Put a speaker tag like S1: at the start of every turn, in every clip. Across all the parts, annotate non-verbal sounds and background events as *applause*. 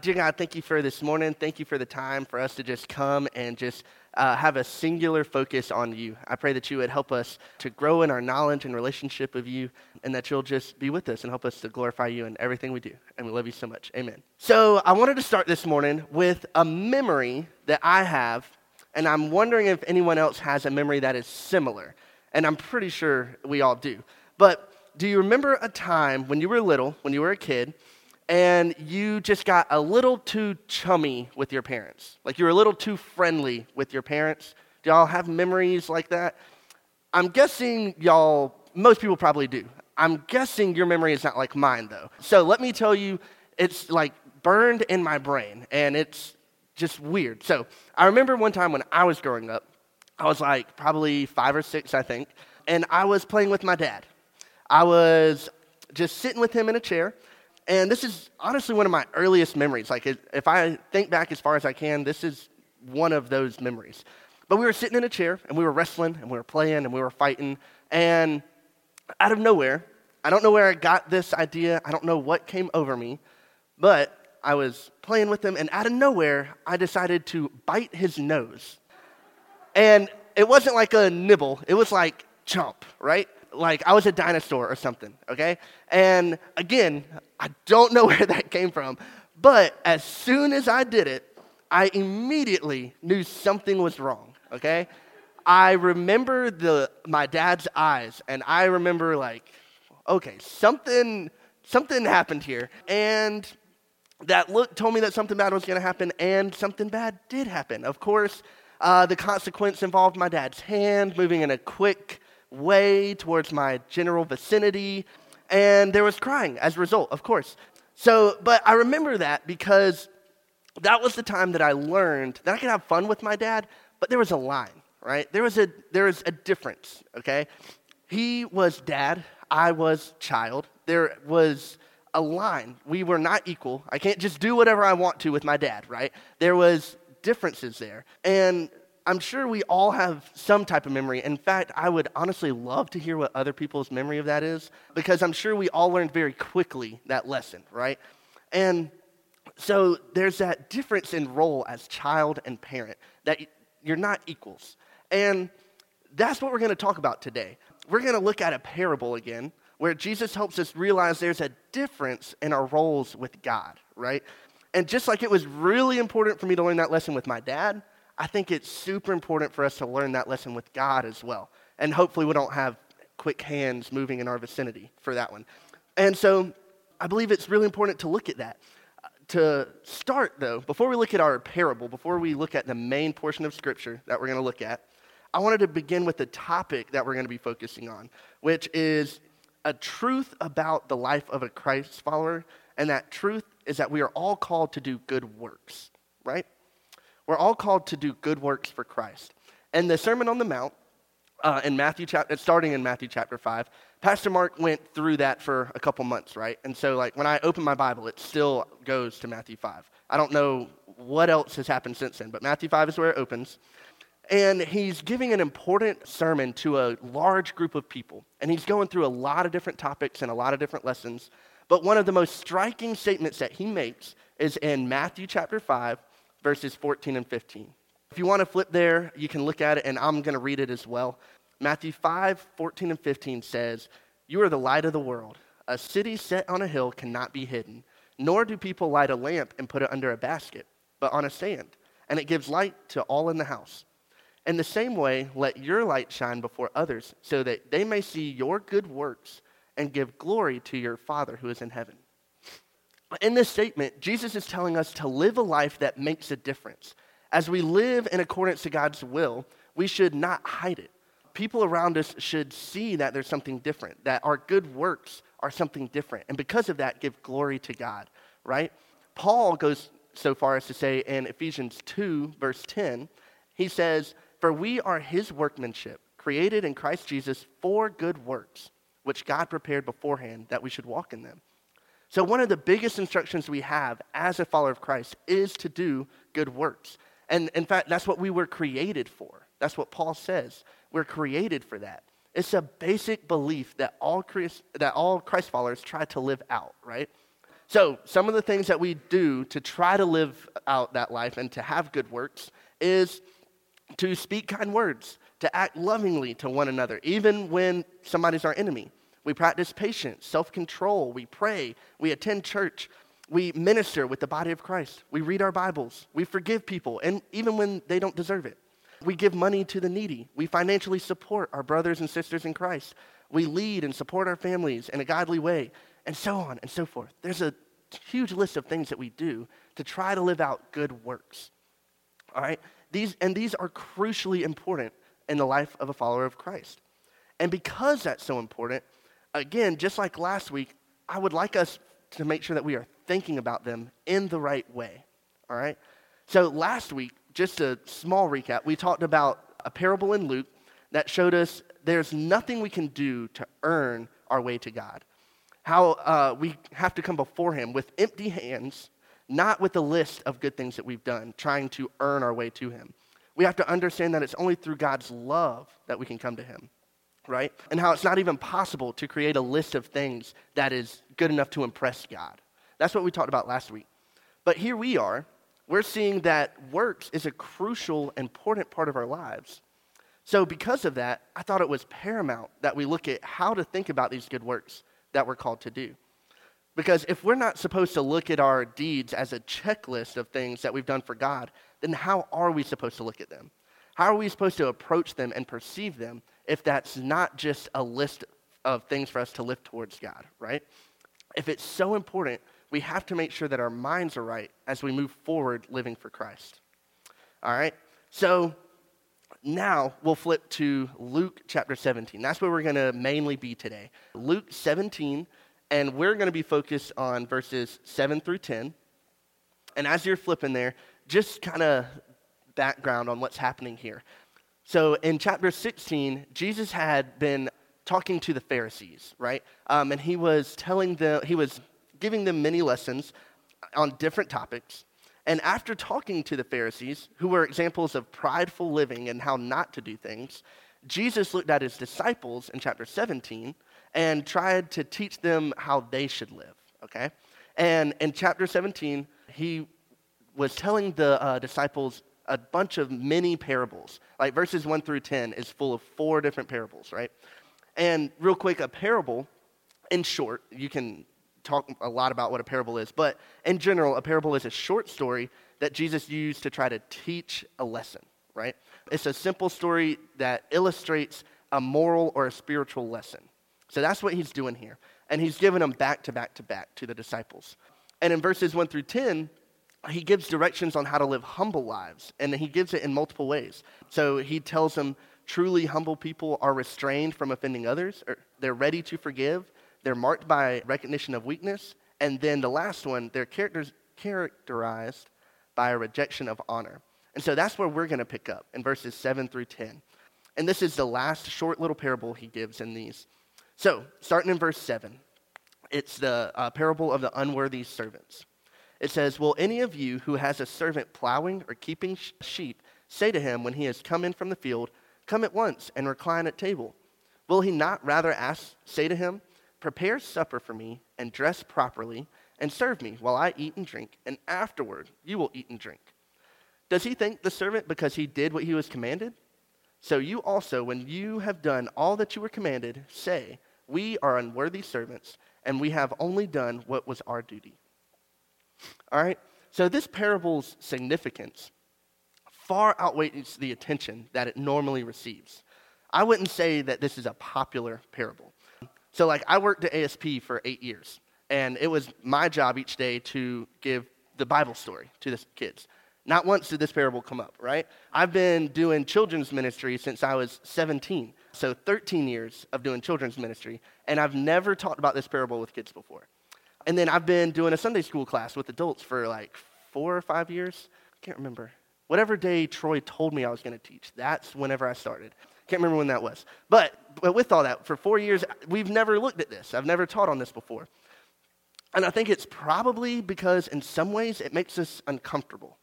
S1: Dear God, thank you for this morning. Thank you for the time for us to just come and just uh, have a singular focus on you. I pray that you would help us to grow in our knowledge and relationship of you, and that you'll just be with us and help us to glorify you in everything we do. And we love you so much. Amen. So, I wanted to start this morning with a memory that I have, and I'm wondering if anyone else has a memory that is similar. And I'm pretty sure we all do. But do you remember a time when you were little, when you were a kid, and you just got a little too chummy with your parents. Like you were a little too friendly with your parents. Do y'all have memories like that? I'm guessing y'all, most people probably do. I'm guessing your memory is not like mine though. So let me tell you, it's like burned in my brain and it's just weird. So I remember one time when I was growing up, I was like probably five or six, I think, and I was playing with my dad. I was just sitting with him in a chair and this is honestly one of my earliest memories. Like, if I think back as far as I can, this is one of those memories. But we were sitting in a chair and we were wrestling and we were playing and we were fighting. And out of nowhere, I don't know where I got this idea, I don't know what came over me, but I was playing with him and out of nowhere, I decided to bite his nose. And it wasn't like a nibble, it was like chomp, right? like I was a dinosaur or something, okay? And again, I don't know *laughs* where that came from, but as soon as I did it, I immediately knew something was wrong, okay? I remember the my dad's eyes and I remember like okay, something something happened here and that look told me that something bad was going to happen and something bad did happen. Of course, uh, the consequence involved my dad's hand moving in a quick way towards my general vicinity, and there was crying as a result, of course. So, but I remember that because that was the time that I learned that I could have fun with my dad, but there was a line, right? There was a there was a difference, okay? He was dad, I was child. There was a line. We were not equal. I can't just do whatever I want to with my dad, right? There was differences there. And I'm sure we all have some type of memory. In fact, I would honestly love to hear what other people's memory of that is because I'm sure we all learned very quickly that lesson, right? And so there's that difference in role as child and parent that you're not equals. And that's what we're going to talk about today. We're going to look at a parable again where Jesus helps us realize there's a difference in our roles with God, right? And just like it was really important for me to learn that lesson with my dad, I think it's super important for us to learn that lesson with God as well. And hopefully, we don't have quick hands moving in our vicinity for that one. And so, I believe it's really important to look at that. To start, though, before we look at our parable, before we look at the main portion of Scripture that we're going to look at, I wanted to begin with the topic that we're going to be focusing on, which is a truth about the life of a Christ follower. And that truth is that we are all called to do good works, right? We're all called to do good works for Christ. And the Sermon on the Mount, uh, in Matthew chapter, starting in Matthew chapter 5, Pastor Mark went through that for a couple months, right? And so, like, when I open my Bible, it still goes to Matthew 5. I don't know what else has happened since then, but Matthew 5 is where it opens. And he's giving an important sermon to a large group of people. And he's going through a lot of different topics and a lot of different lessons. But one of the most striking statements that he makes is in Matthew chapter 5, verses 14 and 15. If you want to flip there, you can look at it, and I'm going to read it as well. Matthew 5, 14 and 15 says, You are the light of the world. A city set on a hill cannot be hidden, nor do people light a lamp and put it under a basket, but on a stand, and it gives light to all in the house. In the same way, let your light shine before others, so that they may see your good works and give glory to your Father who is in heaven. In this statement, Jesus is telling us to live a life that makes a difference. As we live in accordance to God's will, we should not hide it. People around us should see that there's something different, that our good works are something different. And because of that, give glory to God, right? Paul goes so far as to say in Ephesians 2, verse 10, he says, For we are his workmanship, created in Christ Jesus for good works, which God prepared beforehand that we should walk in them. So, one of the biggest instructions we have as a follower of Christ is to do good works. And in fact, that's what we were created for. That's what Paul says. We're created for that. It's a basic belief that all Christ, that all Christ followers try to live out, right? So, some of the things that we do to try to live out that life and to have good works is to speak kind words, to act lovingly to one another, even when somebody's our enemy. We practice patience, self control, we pray, we attend church, we minister with the body of Christ, we read our Bibles, we forgive people, and even when they don't deserve it. We give money to the needy, we financially support our brothers and sisters in Christ, we lead and support our families in a godly way, and so on and so forth. There's a huge list of things that we do to try to live out good works. All right? These, and these are crucially important in the life of a follower of Christ. And because that's so important, again, just like last week, I would like us to make sure that we are thinking about them in the right way. All right? So last week, just a small recap, we talked about a parable in Luke that showed us there's nothing we can do to earn our way to God. How uh, we have to come before Him with empty hands, not with a list of good things that we've done, trying to earn our way to Him. We have to understand that it's only through God's love that we can come to Him, right? And how it's not even possible to create a list of things that is good enough to impress God. That's what we talked about last week. But here we are, we're seeing that works is a crucial, important part of our lives. So, because of that, I thought it was paramount that we look at how to think about these good works that we're called to do. Because if we're not supposed to look at our deeds as a checklist of things that we've done for God, then how are we supposed to look at them? How are we supposed to approach them and perceive them if that's not just a list of things for us to lift towards God, right? If it's so important, we have to make sure that our minds are right as we move forward living for Christ. All right? So now we'll flip to Luke chapter 17. That's where we're going to mainly be today. Luke 17, and we're going to be focused on verses 7 through 10. And as you're flipping there, just kind of background on what's happening here. So in chapter 16, Jesus had been talking to the Pharisees, right? Um, and he was telling them, he was giving them many lessons on different topics. And after talking to the Pharisees, who were examples of prideful living and how not to do things, Jesus looked at his disciples in chapter 17 and tried to teach them how they should live, okay? And in chapter 17, he was telling the uh, disciples a bunch of many parables. Like verses 1 through 10 is full of four different parables, right? And real quick, a parable, in short, you can talk a lot about what a parable is, but in general, a parable is a short story that Jesus used to try to teach a lesson, right? It's a simple story that illustrates a moral or a spiritual lesson. So that's what he's doing here. And he's giving them back to back to back to the disciples. And in verses 1 through 10, he gives directions on how to live humble lives, and he gives it in multiple ways. So he tells them truly humble people are restrained from offending others, or they're ready to forgive, they're marked by recognition of weakness. And then the last one, they're characterized by a rejection of honor. And so that's where we're going to pick up in verses 7 through 10. And this is the last short little parable he gives in these. So, starting in verse 7, it's the uh, parable of the unworthy servants. It says, Will any of you who has a servant plowing or keeping sheep say to him when he has come in from the field, Come at once and recline at table? Will he not rather ask, say to him, Prepare supper for me and dress properly and serve me while I eat and drink, and afterward you will eat and drink. Does he thank the servant because he did what he was commanded? So you also, when you have done all that you were commanded, say, We are unworthy servants, and we have only done what was our duty. All right? So this parable's significance far outweighs the attention that it normally receives. I wouldn't say that this is a popular parable. So, like, I worked at ASP for eight years, and it was my job each day to give the Bible story to the kids. Not once did this parable come up, right? I've been doing children's ministry since I was 17, so 13 years of doing children's ministry, and I've never talked about this parable with kids before. And then I've been doing a Sunday school class with adults for like four or five years. I can't remember. Whatever day Troy told me I was going to teach, that's whenever I started. Can't remember when that was. But, but with all that, for four years, we've never looked at this. I've never taught on this before. And I think it's probably because, in some ways, it makes us uncomfortable.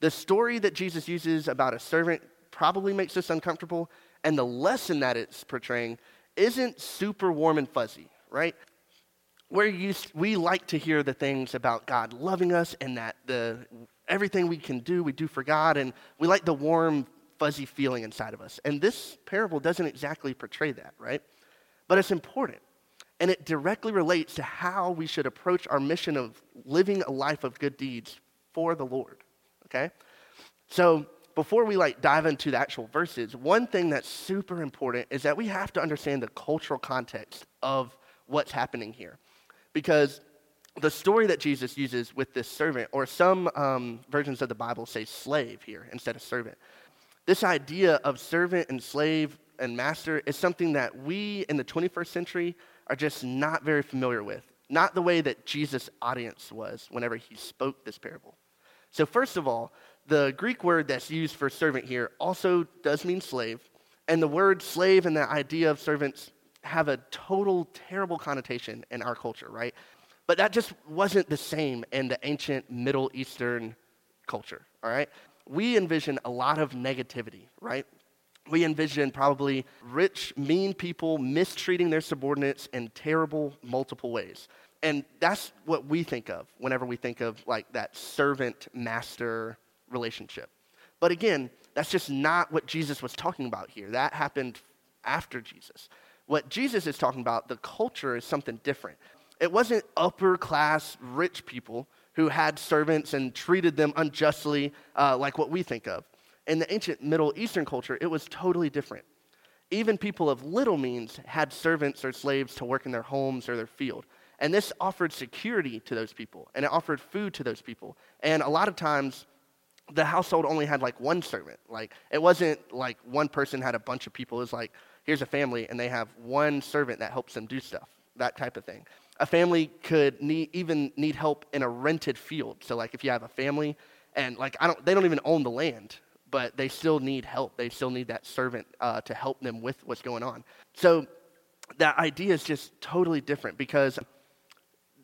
S1: The story that Jesus uses about a servant probably makes us uncomfortable, and the lesson that it's portraying isn't super warm and fuzzy, right? We're used, we like to hear the things about God loving us and that the, everything we can do, we do for God, and we like the warm, fuzzy feeling inside of us. And this parable doesn't exactly portray that, right? But it's important. And it directly relates to how we should approach our mission of living a life of good deeds for the Lord, okay? So, before we like dive into the actual verses, one thing that's super important is that we have to understand the cultural context of what's happening here. Because the story that Jesus uses with this servant, or some um, versions of the Bible say slave here instead of servant. This idea of servant and slave and master is something that we in the 21st century are just not very familiar with. Not the way that Jesus' audience was whenever he spoke this parable. So, first of all, the Greek word that's used for servant here also does mean slave. And the word slave and the idea of servants have a total terrible connotation in our culture, right? But that just wasn't the same in the ancient Middle Eastern culture, all right? We envision a lot of negativity, right? We envision probably rich, mean people mistreating their subordinates in terrible, multiple ways. And that's what we think of whenever we think of like that servant master relationship. But again, that's just not what Jesus was talking about here. That happened after Jesus. What Jesus is talking about, the culture is something different. It wasn't upper class rich people who had servants and treated them unjustly uh, like what we think of. In the ancient Middle Eastern culture, it was totally different. Even people of little means had servants or slaves to work in their homes or their field. And this offered security to those people, and it offered food to those people. And a lot of times, the household only had like one servant. Like, it wasn't like one person had a bunch of people. It was like, here's a family, and they have one servant that helps them do stuff, that type of thing. A family could need, even need help in a rented field. So, like, if you have a family and like I don't, they don't even own the land, but they still need help. They still need that servant uh, to help them with what's going on. So, that idea is just totally different because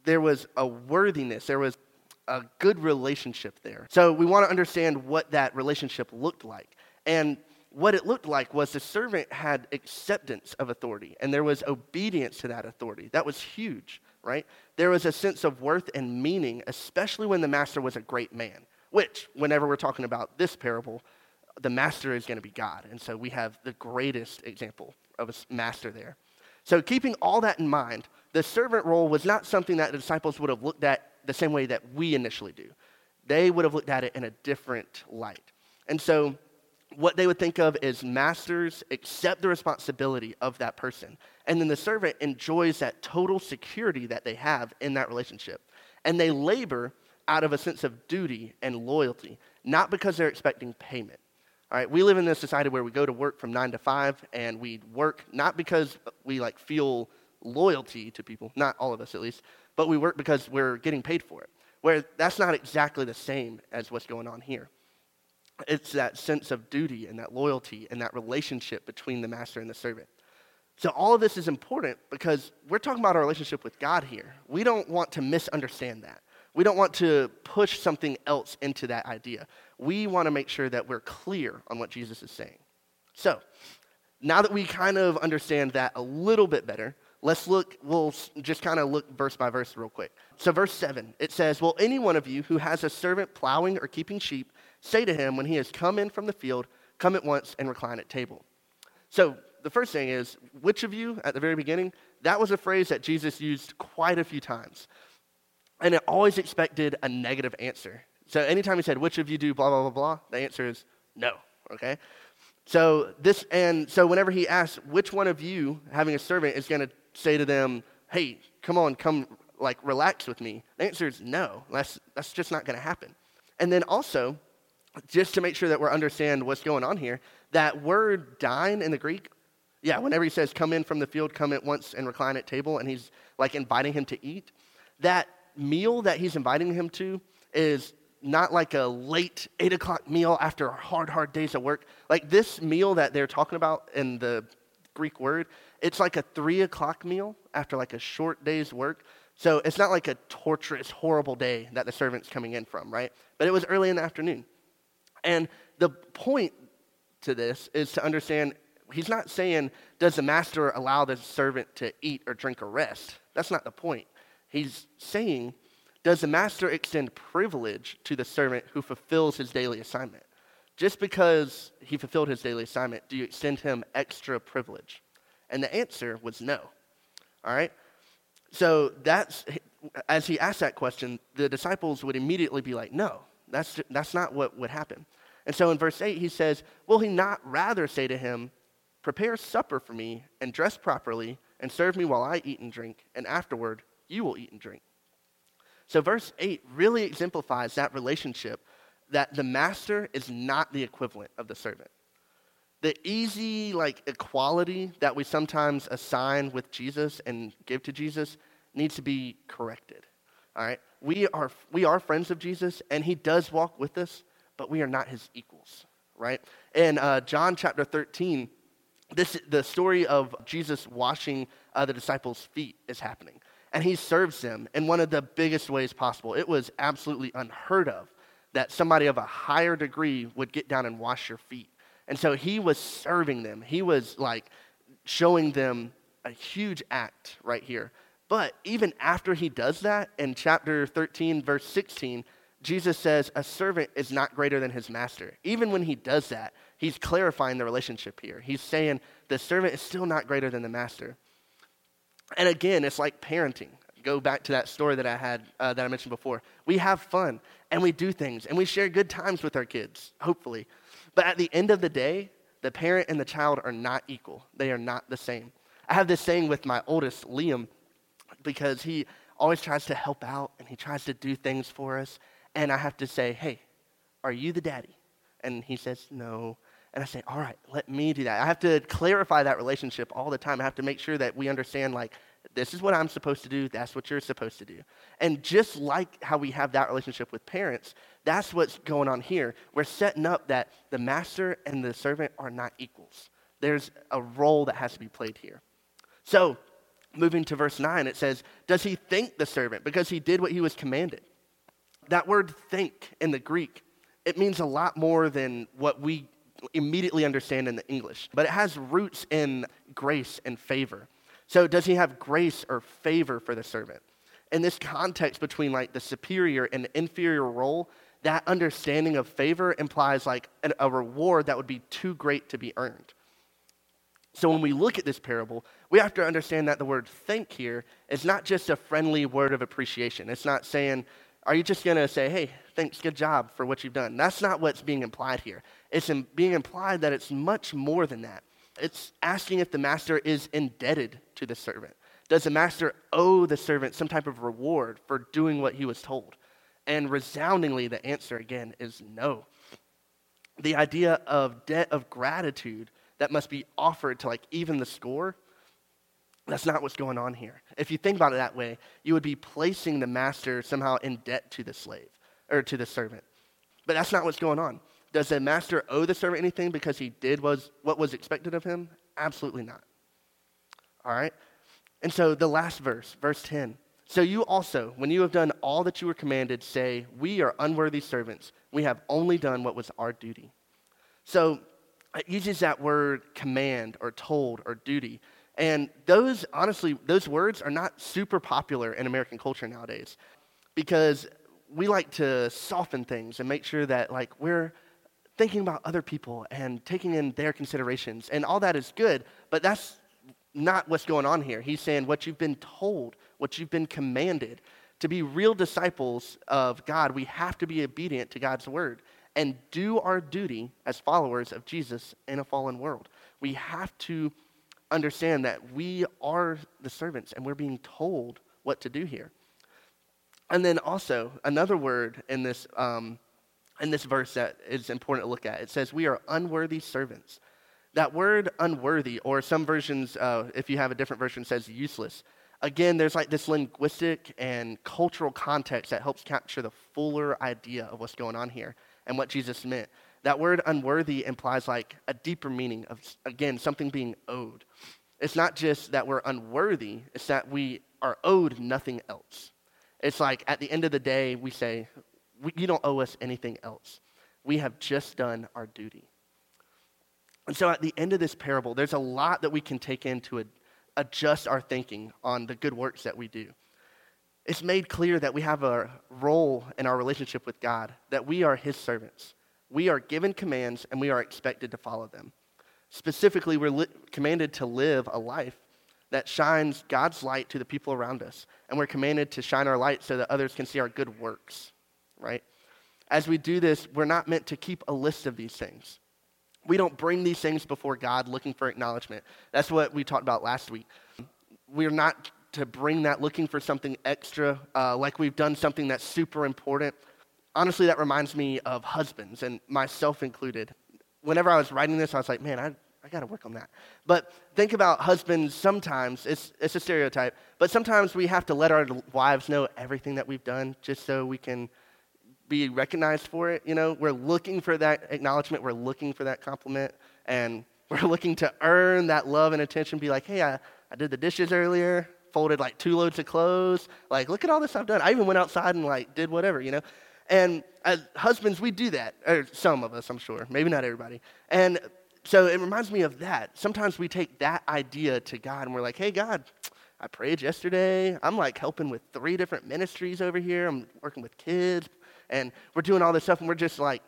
S1: there was a worthiness, there was a good relationship there. So we want to understand what that relationship looked like. And what it looked like was the servant had acceptance of authority and there was obedience to that authority. That was huge, right? There was a sense of worth and meaning, especially when the master was a great man, which, whenever we're talking about this parable, the master is going to be God. And so we have the greatest example of a master there. So, keeping all that in mind, the servant role was not something that the disciples would have looked at the same way that we initially do. They would have looked at it in a different light. And so, what they would think of is masters accept the responsibility of that person. And then the servant enjoys that total security that they have in that relationship. And they labor out of a sense of duty and loyalty, not because they're expecting payment. All right, we live in this society where we go to work from nine to five, and we work not because we like feel loyalty to people, not all of us at least, but we work because we're getting paid for it. Where that's not exactly the same as what's going on here. It's that sense of duty and that loyalty and that relationship between the master and the servant. So, all of this is important because we're talking about our relationship with God here. We don't want to misunderstand that. We don't want to push something else into that idea. We want to make sure that we're clear on what Jesus is saying. So, now that we kind of understand that a little bit better, let's look, we'll just kind of look verse by verse real quick. So, verse 7, it says, Will any one of you who has a servant plowing or keeping sheep say to him when he has come in from the field, Come at once and recline at table? So, the first thing is, which of you, at the very beginning, that was a phrase that Jesus used quite a few times. And it always expected a negative answer. So anytime he said, which of you do blah, blah, blah, blah, the answer is no, okay? So this, and so whenever he asks, which one of you, having a servant, is going to say to them, hey, come on, come, like, relax with me, the answer is no. That's, that's just not going to happen. And then also, just to make sure that we understand what's going on here, that word dine in the Greek, yeah, whenever he says come in from the field, come at once and recline at table, and he's like inviting him to eat, that meal that he's inviting him to is not like a late eight o'clock meal after hard, hard days of work. Like this meal that they're talking about in the Greek word, it's like a three o'clock meal after like a short day's work. So it's not like a torturous, horrible day that the servant's coming in from, right? But it was early in the afternoon. And the point to this is to understand he's not saying, does the master allow the servant to eat or drink or rest? That's not the point He's saying, Does the master extend privilege to the servant who fulfills his daily assignment? Just because he fulfilled his daily assignment, do you extend him extra privilege? And the answer was no. All right? So that's, as he asked that question, the disciples would immediately be like, no, that's, that's not what would happen. And so in verse 8, he says, Will he not rather say to him, Prepare supper for me and dress properly and serve me while I eat and drink, and afterward you will eat and drink? So verse 8 really exemplifies that relationship that the master is not the equivalent of the servant. The easy, like, equality that we sometimes assign with Jesus and give to Jesus needs to be corrected. All right? We are, we are friends of Jesus, and he does walk with us, but we are not his equals, right? In uh, John chapter 13, this, the story of Jesus washing uh, the disciples' feet is happening. And he serves them in one of the biggest ways possible. It was absolutely unheard of that somebody of a higher degree would get down and wash your feet. And so he was serving them. He was like showing them a huge act right here. But even after he does that, in chapter 13, verse 16, Jesus says, A servant is not greater than his master. Even when he does that, he's clarifying the relationship here. He's saying the servant is still not greater than the master. And again, it's like parenting. Go back to that story that I had uh, that I mentioned before. We have fun and we do things and we share good times with our kids, hopefully. But at the end of the day, the parent and the child are not equal. They are not the same. I have this saying with my oldest, Liam, because he always tries to help out and he tries to do things for us and I have to say, hey, are you the daddy? And he says, no. And I say, all right, let me do that. I have to clarify that relationship all the time. I have to make sure that we understand, like, this is what I'm supposed to do, that's what you're supposed to do. And just like how we have that relationship with parents, that's what's going on here. We're setting up that the master and the servant are not equals. There's a role that has to be played here. So, moving to verse 9, it says, Does he thank the servant because he did what he was commanded? That word think in the Greek, it means a lot more than what we immediately understand in the English, but it has roots in grace and favor. So, does he have grace or favor for the servant? In this context between like the superior and the inferior role, that understanding of favor implies like a reward that would be too great to be earned. So, when we look at this parable, we have to understand that the word thank here is not just a friendly word of appreciation. It's not saying, are you just going to say, hey, thanks, good job for what you've done? That's not what's being implied here. It's in being implied that it's much more than that. It's asking if the master is indebted to the servant. Does the master owe the servant some type of reward for doing what he was told? And resoundingly, the answer again is no. The idea of debt of gratitude that must be offered to like even the score that's not what's going on here. If you think about it that way, you would be placing the master somehow in debt to the slave or to the servant. But that's not what's going on. Does the master owe the servant anything because he did was, what was expected of him? Absolutely not. All right? And so the last verse, verse 10. So you also, when you have done all that you were commanded, say, We are unworthy servants. We have only done what was our duty. So it uses that word command or told or duty and those, honestly, those words are not super popular in American culture nowadays because we like to soften things and make sure that, like, we're thinking about other people and taking in their considerations. And all that is good, but that's not what's going on here. He's saying what you've been told, what you've been commanded. To be real disciples of God, we have to be obedient to God's word and do our duty as followers of Jesus in a fallen world. We have to understand that we are the servants and we're being told what to do here. And then also, another word in this, um, in this verse that is important to look at it says, We are unworthy servants. That word unworthy, or some versions, uh, if you have a different version, says useless. Again, there's like this linguistic and cultural context that helps capture the fuller idea of what's going on here and what Jesus meant. That word unworthy implies like a deeper meaning of, again, something being owed. It's not just that we're unworthy, it's that we are owed nothing else. It's like at the end of the day, we say, You don't owe us anything else. We have just done our duty. And so at the end of this parable, there's a lot that we can take in to adjust our thinking on the good works that we do. it's made clear that we have a role in our relationship with God, that we are His servants. We are given commands and we are expected to follow them. Specifically, we're li- commanded to live a life that shines God's light to the people around us. And we're commanded to shine our light so that others can see our good works, right? As we do this, we're not meant to keep a list of these things. We don't bring these things before God looking for acknowledgement. That's what we talked about last week. We're not to bring that looking for something extra, uh, like we've done something that's super important. Honestly, that reminds me of husbands, and myself included. Whenever I was writing this, I was like, man, I, I got to work on that. But think about husbands sometimes, it's, it's a stereotype, but sometimes we have to let our wives know everything that we've done just so we can be recognized for it. You know, we're looking for that acknowledgement, we're looking for that compliment, and *laughs* we're looking to earn that love and attention. Be like, hey, I, I did the dishes earlier, folded like two loads of clothes. Like, look at all this I've done. I even went outside and like did whatever, you know. And as husbands, we do that, or some of us, I'm sure, maybe not everybody. And so it reminds me of that. Sometimes we take that idea to God and we're like, hey, God, I prayed yesterday. I'm like helping with three different ministries over here. I'm working with kids, and we're doing all this stuff, and we're just like,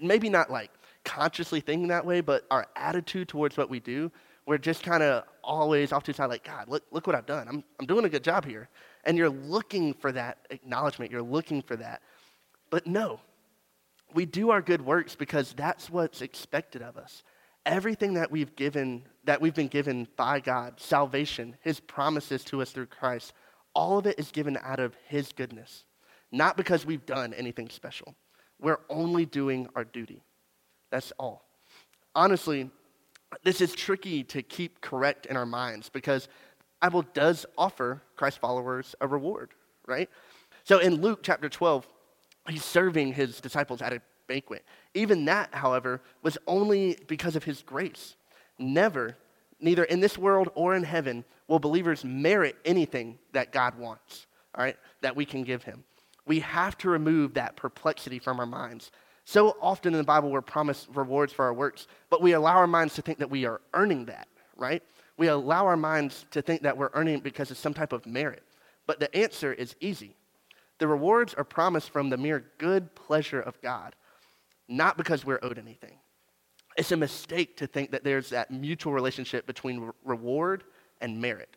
S1: maybe not like consciously thinking that way, but our attitude towards what we do, we're just kind of always off to the side, like, God, look, look what I've done. I'm, I'm doing a good job here. And you're looking for that acknowledgement, you're looking for that. But no, we do our good works because that's what's expected of us. Everything that we've given, that we've been given by God, salvation, his promises to us through Christ, all of it is given out of his goodness not because we've done anything special. We're only doing our duty. That's all. Honestly, this is tricky to keep correct in our minds because Bible does offer Christ followers a reward, right? So in Luke chapter 12, he's serving his disciples at a banquet. Even that, however, was only because of his grace. Never, neither in this world or in heaven, will believers merit anything that God wants, all right, that we can give him we have to remove that perplexity from our minds. So often in the Bible, we're promised rewards for our works, but we allow our minds to think that we are earning that, right? We allow our minds to think that we're earning it because of some type of merit. But the answer is easy. The rewards are promised from the mere good pleasure of God, not because we're owed anything. It's a mistake to think that there's that mutual relationship between reward and merit.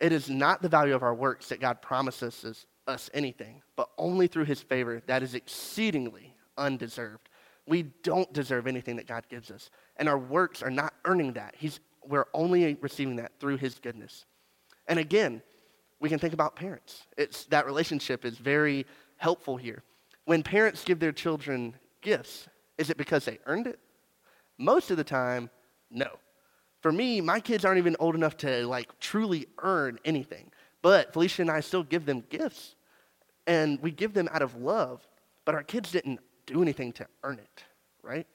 S1: It is not the value of our works that God promises us anything, but only through his favor that is exceedingly undeserved. We don't deserve anything that God gives us, and our works are not earning that. He's, we're only receiving that through his goodness. And again, we can think about parents. It's, that relationship is very helpful here. When parents give their children gifts, is it because they earned it? Most of the time, no. For me, my kids aren't even old enough to like truly earn anything. But Felicia and I still give them gifts and we give them out of love, but our kids didn't do anything to earn it, right?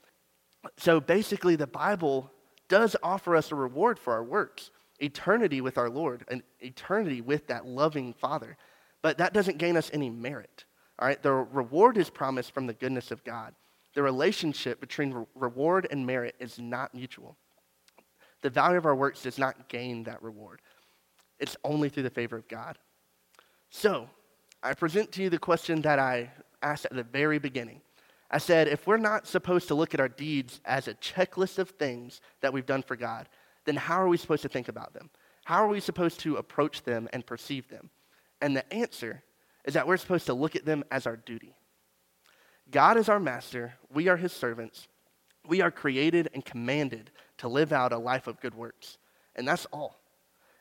S1: So basically, the Bible does offer us a reward for our works eternity with our Lord, and eternity with that loving Father. But that doesn't gain us any merit. All right, the reward is promised from the goodness of God. The relationship between re- reward and merit is not mutual. The value of our works does not gain that reward. It's only through the favor of God. So, I present to you the question that I asked at the very beginning. I said, if we're not supposed to look at our deeds as a checklist of things that we've done for God, then how are we supposed to think about them? How are we supposed to approach them and perceive them? And the answer is that we're supposed to look at them as our duty. God is our master, we are his servants. We are created and commanded to live out a life of good works. And that's all.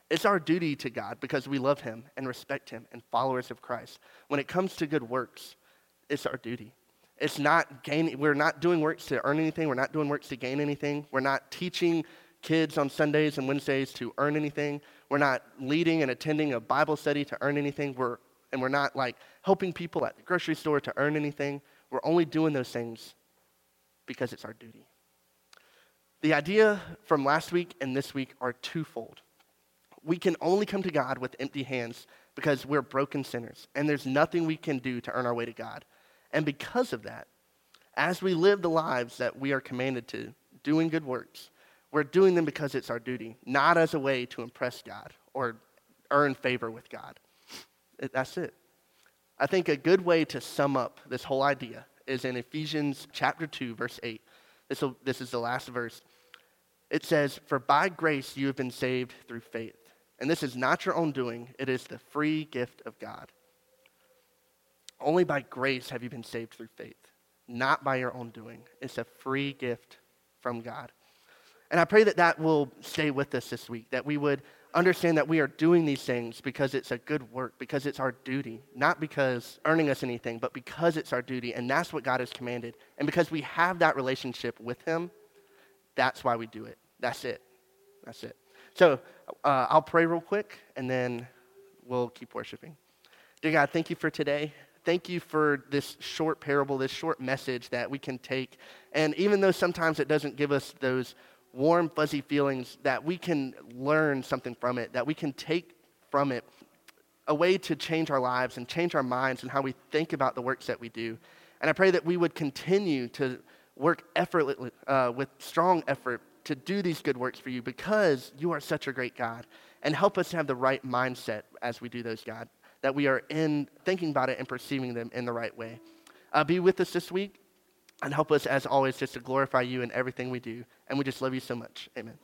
S1: It's our duty to God because we love Him and respect Him and followers of Christ. When it comes to good works, it's our duty. It's not gaining, we're not doing works to earn anything. We're not doing works to gain anything. We're not teaching kids on Sundays and Wednesdays to earn anything. We're not leading and attending a Bible study to earn anything. We're, and we're not like helping people at the grocery store to earn anything. We're only doing those things because it's our duty. The idea from last week and this week are twofold we can only come to God with empty hands because we're broken sinners, and there's nothing we can do to earn our way to God. And because of that, as we live the lives that we are commanded to, doing good works, we're doing them because it's our duty, not as a way to impress God or earn favor with God. That's it. I think a good way to sum up this whole idea is in Ephesians chapter 2, verse 8. This, will, this is the last verse. It says, For by grace you have been saved through faith. And this is not your own doing, it is the free gift of God. Only by grace have you been saved through faith, not by your own doing. It's a free gift from God. And I pray that that will stay with us this week, that we would understand that we are doing these things because it's a good work, because it's our duty, not because earning us anything, but because it's our duty, and that's what God has commanded. And because we have that relationship with Him, that's why we do it. That's it. That's it. So uh, I'll pray real quick, and then we'll keep worshiping. Dear God, thank you for today thank you for this short parable, this short message that we can take. And even though sometimes it doesn't give us those warm, fuzzy feelings, that we can learn something from it, that we can take from it a way to change our lives and change our minds and how we think about the works that we do. And I pray that we would continue to work effortlessly, uh, with strong effort to do these good works for you because you are such a great God. And help us to have the right mindset as we do those, God that we are in thinking about it and perceiving them in the right way. Uh, be with us this week and help us, as always, just to glorify you in everything we do. And we just love you so much. Amen.